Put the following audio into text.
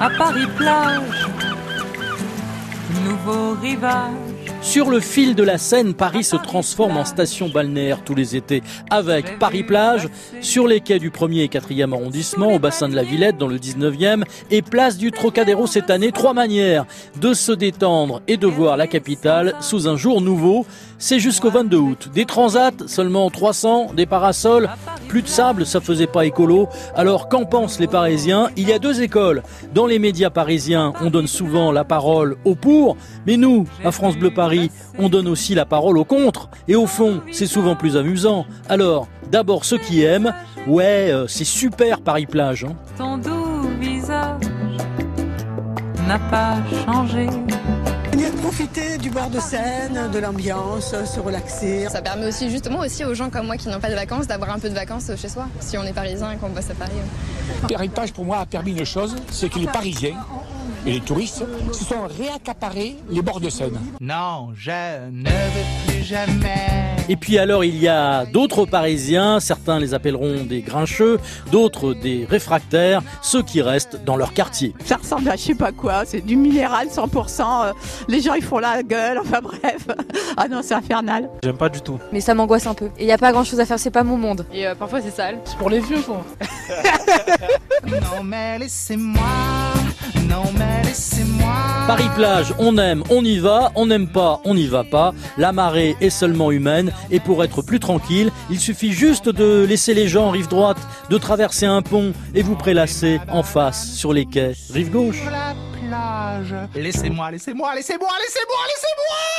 à Paris-Plage, nouveau rivage. Sur le fil de la Seine, Paris se transforme en station balnéaire tous les étés avec Paris-Plage, sur les quais du 1er et 4e arrondissement, au bassin de la Villette dans le 19e et place du Trocadéro cette année. Trois manières de se détendre et de voir la capitale sous un jour nouveau. C'est jusqu'au 22 août. Des transats, seulement 300, des parasols, plus de sable, ça faisait pas écolo. Alors qu'en pensent les Parisiens? Il y a deux écoles. Dans les médias parisiens, on donne souvent la parole au pour, mais nous, à France Bleu Paris, on donne aussi la parole au contre. Et au fond, c'est souvent plus amusant. Alors, d'abord ceux qui aiment, ouais, euh, c'est super Paris-Plage. Hein. Ton doux visage n'a pas changé. Profiter du bord de Seine, de l'ambiance, se relaxer. Ça permet aussi justement aussi aux gens comme moi qui n'ont pas de vacances d'avoir un peu de vacances chez soi, si on est parisien et qu'on bosse à Paris. Paris-Plage pour moi a permis une chose, c'est que les Parisiens et les touristes se sont réaccaparés les bords de Seine. Non, je ne veux plus jamais. Et puis alors il y a d'autres Parisiens, certains les appelleront des grincheux, d'autres des réfractaires, ceux qui restent dans leur quartier. Ça ressemble à je sais pas quoi, c'est du minéral 100%, euh, les gens ils font la gueule, enfin bref. Ah non, c'est infernal. J'aime pas du tout. Mais ça m'angoisse un peu. Et il n'y a pas grand chose à faire, c'est pas mon monde. Et euh, parfois c'est sale. C'est pour les vieux quoi. Non mais laissez-moi, non mais laissez-moi. Paris-Plage, on aime, on y va, on n'aime pas, on n'y va pas. La marée est seulement humaine. Et pour être plus tranquille, il suffit juste de laisser les gens rive droite, de traverser un pont et vous prélasser en face sur les quais. Rive gauche. Laissez-moi, laissez-moi, laissez-moi, laissez-moi, laissez-moi